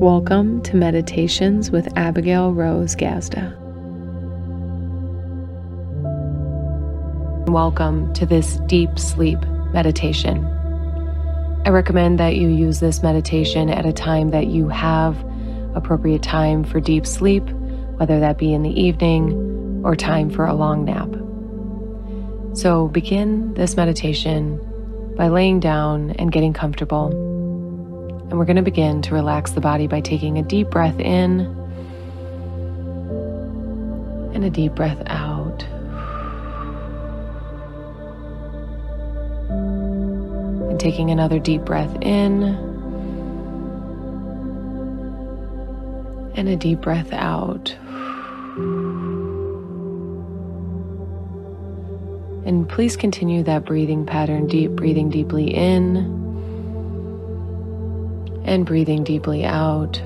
Welcome to Meditations with Abigail Rose Gazda. Welcome to this deep sleep meditation. I recommend that you use this meditation at a time that you have appropriate time for deep sleep, whether that be in the evening or time for a long nap. So begin this meditation by laying down and getting comfortable and we're going to begin to relax the body by taking a deep breath in and a deep breath out. And taking another deep breath in and a deep breath out. And please continue that breathing pattern, deep breathing deeply in and breathing deeply out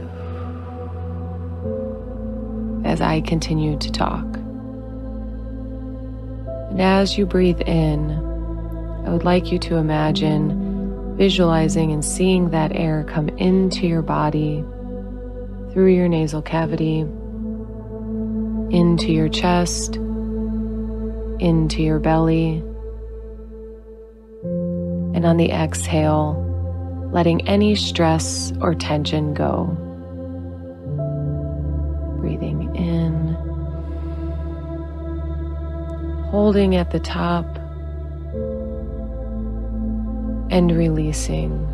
as I continue to talk. And as you breathe in, I would like you to imagine visualizing and seeing that air come into your body through your nasal cavity, into your chest, into your belly, and on the exhale, letting any stress or tension go. Breathing in, holding at the top, and releasing.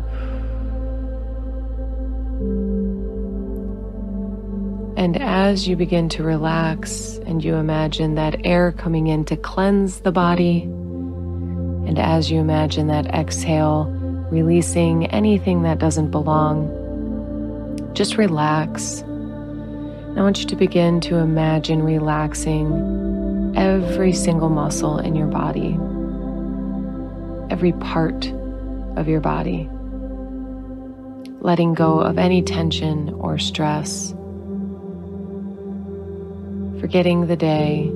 And as you begin to relax and you imagine that air coming in to cleanse the body, and as you imagine that exhale releasing anything that doesn't belong. Just relax. I want you to begin to imagine relaxing every single muscle in your body, every part of your body, letting go of any tension or stress, forgetting the day,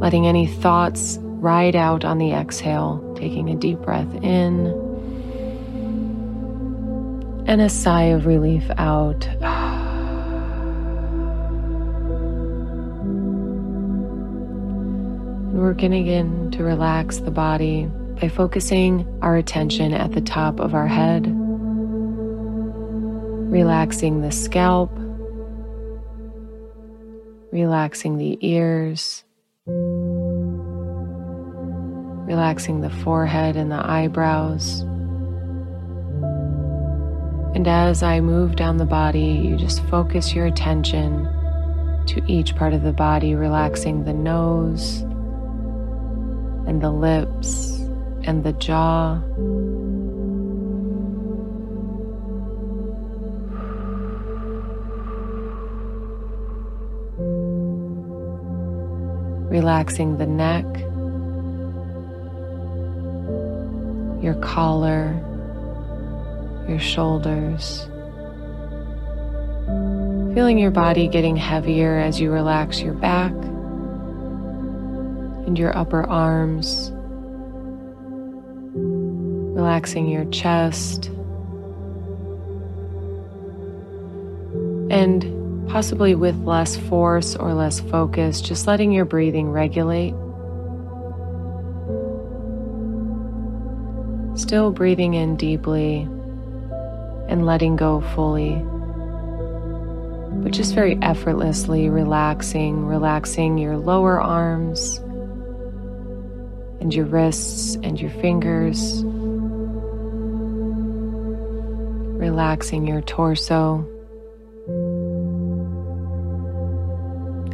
letting any thoughts ride out on the exhale, taking a deep breath in and a sigh of relief out. And we're going to begin to relax the body by focusing our attention at the top of our head, relaxing the scalp, relaxing the ears relaxing the forehead and the eyebrows. And as I move down the body, you just focus your attention to each part of the body, relaxing the nose and the lips and the jaw. Relaxing the neck your collar, your shoulders. Feeling your body getting heavier as you relax your back and your upper arms. Relaxing your chest. And possibly with less force or less focus, just letting your breathing regulate. Still breathing in deeply and letting go fully. But just very effortlessly relaxing, relaxing your lower arms and your wrists and your fingers, relaxing your torso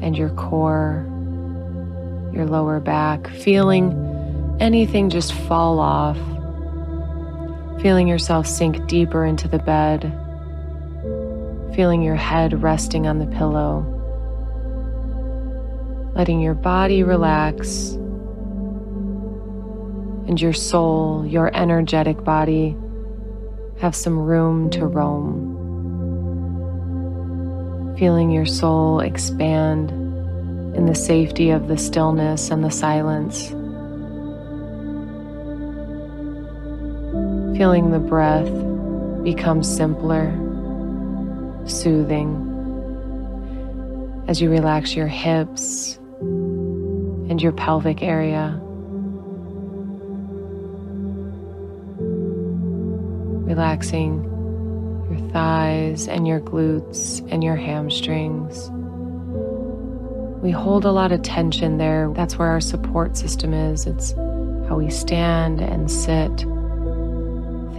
and your core, your lower back, feeling anything just fall off feeling yourself sink deeper into the bed, feeling your head resting on the pillow, letting your body relax and your soul, your energetic body, have some room to roam. Feeling your soul expand in the safety of the stillness and the silence. Feeling the breath become simpler, soothing. As you relax your hips and your pelvic area, relaxing your thighs and your glutes and your hamstrings. We hold a lot of tension there. That's where our support system is. It's how we stand and sit.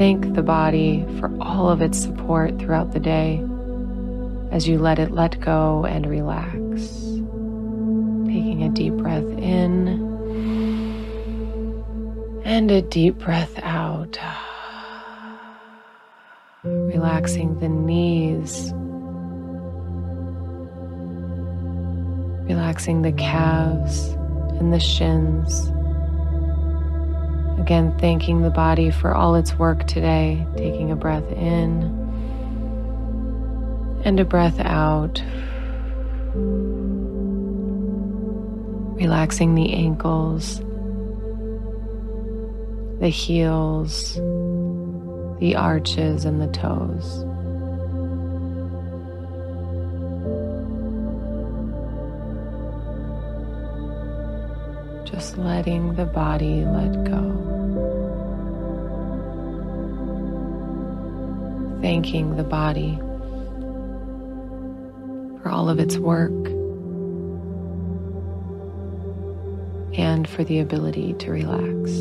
Thank the body for all of its support throughout the day as you let it let go and relax. Taking a deep breath in and a deep breath out. Relaxing the knees relaxing the calves and the shins. Again, thanking the body for all its work today, taking a breath in and a breath out. Relaxing the ankles, the heels, the arches, and the toes. Just letting the body let go. Thanking the body for all of its work and for the ability to relax.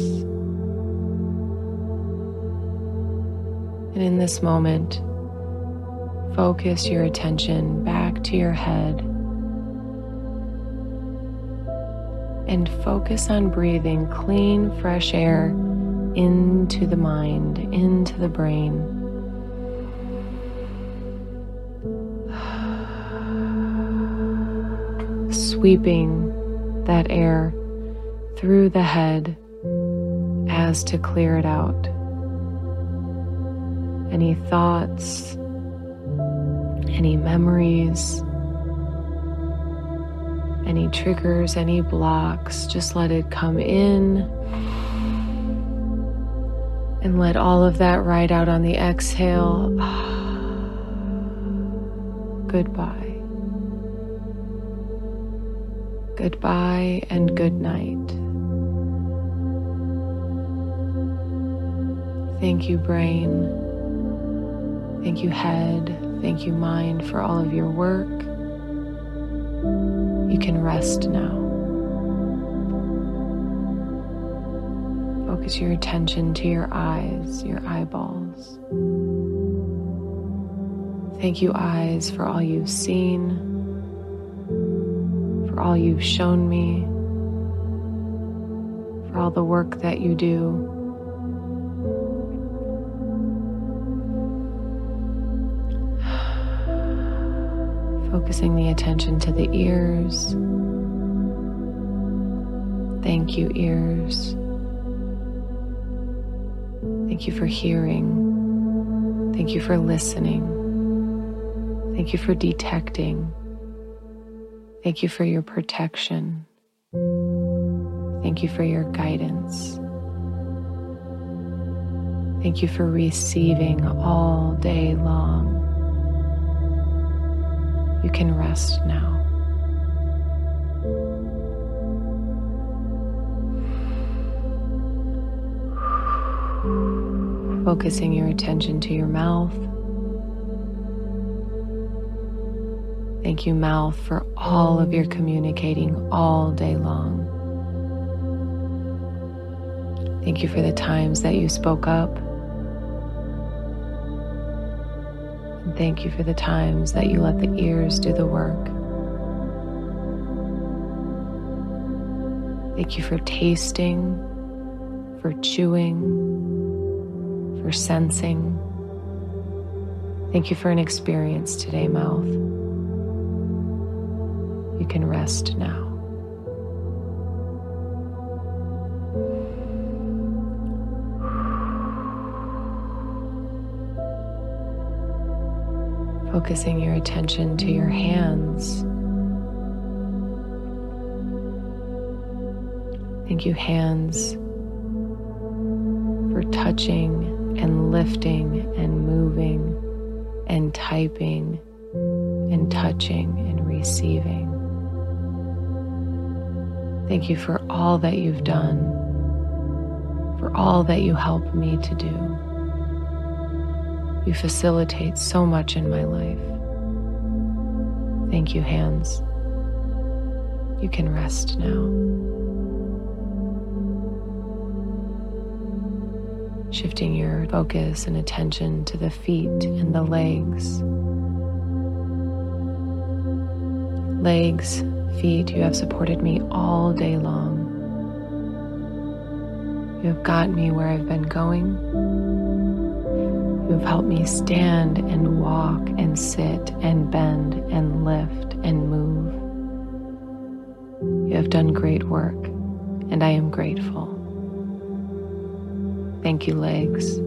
And in this moment, focus your attention back to your head and focus on breathing clean, fresh air into the mind, into the brain. Sweeping that air through the head as to clear it out. Any thoughts, any memories, any triggers, any blocks, just let it come in. And let all of that ride out on the exhale. Goodbye. Goodbye and good night. Thank you, brain. Thank you, head. Thank you, mind, for all of your work. Can rest now. Focus your attention to your eyes, your eyeballs. Thank you, eyes, for all you've seen, for all you've shown me, for all the work that you do. Focusing the attention to the ears. Thank you, ears. Thank you for hearing. Thank you for listening. Thank you for detecting. Thank you for your protection. Thank you for your guidance. Thank you for receiving all day long. You can rest now. Focusing your attention to your mouth. Thank you, mouth, for all of your communicating all day long. Thank you for the times that you spoke up thank you for the times that you let the ears do the work. Thank you for tasting, for chewing, for sensing. Thank you for an experience today, mouth. You can rest now. Focusing your attention to your hands. Thank you, hands, for touching and lifting and moving and typing and touching and receiving. Thank you for all that you've done, for all that you help me to do. You facilitate so much in my life. Thank you, hands. You can rest now. Shifting your focus and attention to the feet and the legs. Legs, feet, you have supported me all day long. You have got me where I've been going. You have helped me stand and walk and sit and bend and lift and move. You have done great work, and I am grateful. Thank you, legs.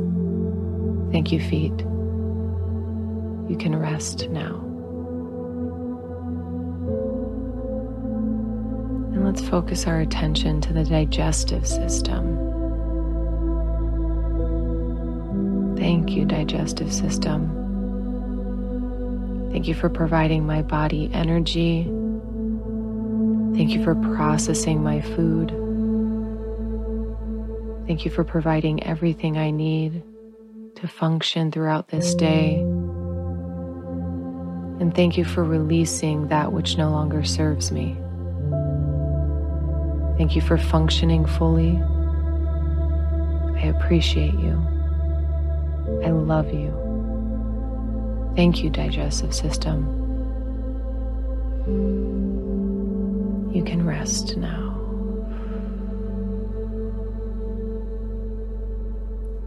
Thank you, feet. You can rest now. And let's focus our attention to the digestive system. Thank you, digestive system. Thank you for providing my body energy Thank you for processing my food. Thank you for providing everything I need to function throughout this day. And thank you for releasing that which no longer serves me. Thank you for functioning fully. I appreciate you. I love you. Thank you, digestive system. You can rest now.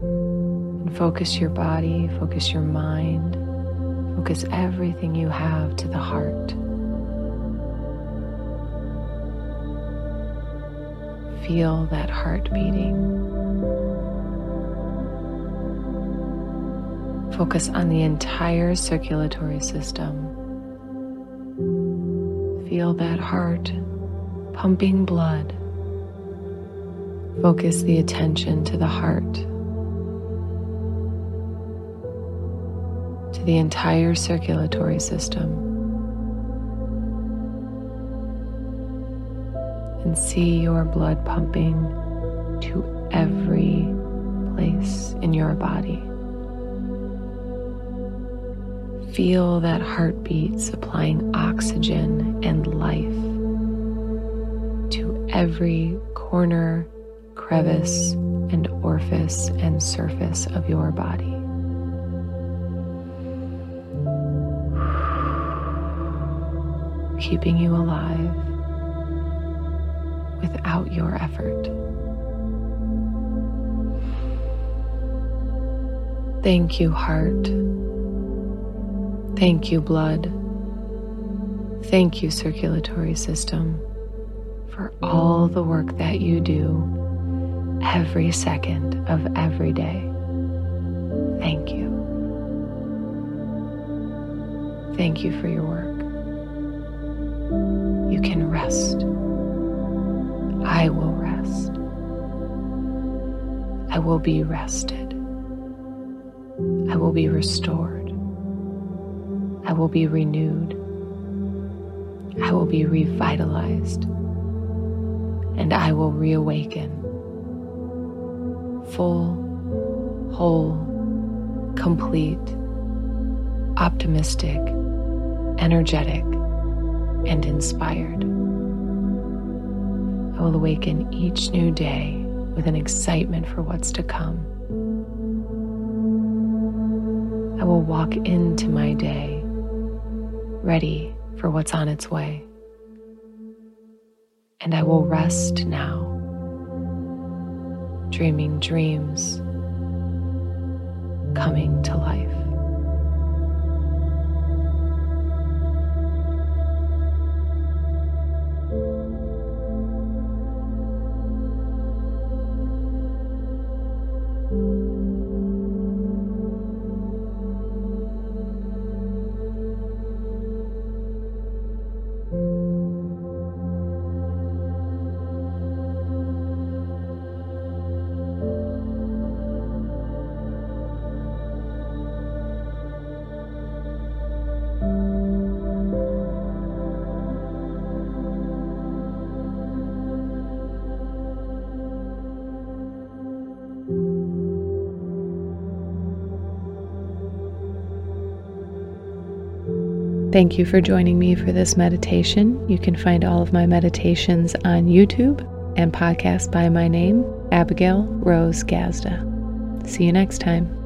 And focus your body, focus your mind, focus everything you have to the heart. Feel that heart beating. Focus on the entire circulatory system. Feel that heart pumping blood. Focus the attention to the heart, to the entire circulatory system, and see your blood pumping to every place in your body. Feel that heartbeat supplying oxygen and life to every corner, crevice, and orifice and surface of your body. Keeping you alive without your effort. Thank you, heart. Thank you, blood. Thank you, circulatory system for all the work that you do every second of every day. Thank you. Thank you for your work. You can rest. I will rest. I will be rested. I will be restored. I will be renewed. I will be revitalized and I will reawaken. Full, whole, complete, optimistic, energetic, and inspired. I will awaken each new day with an excitement for what's to come. I will walk into my day ready for what's on its way and I will rest now, dreaming dreams coming to life. Thank you for joining me for this meditation. You can find all of my meditations on YouTube and podcast by my name, Abigail Rose Gazda. See you next time.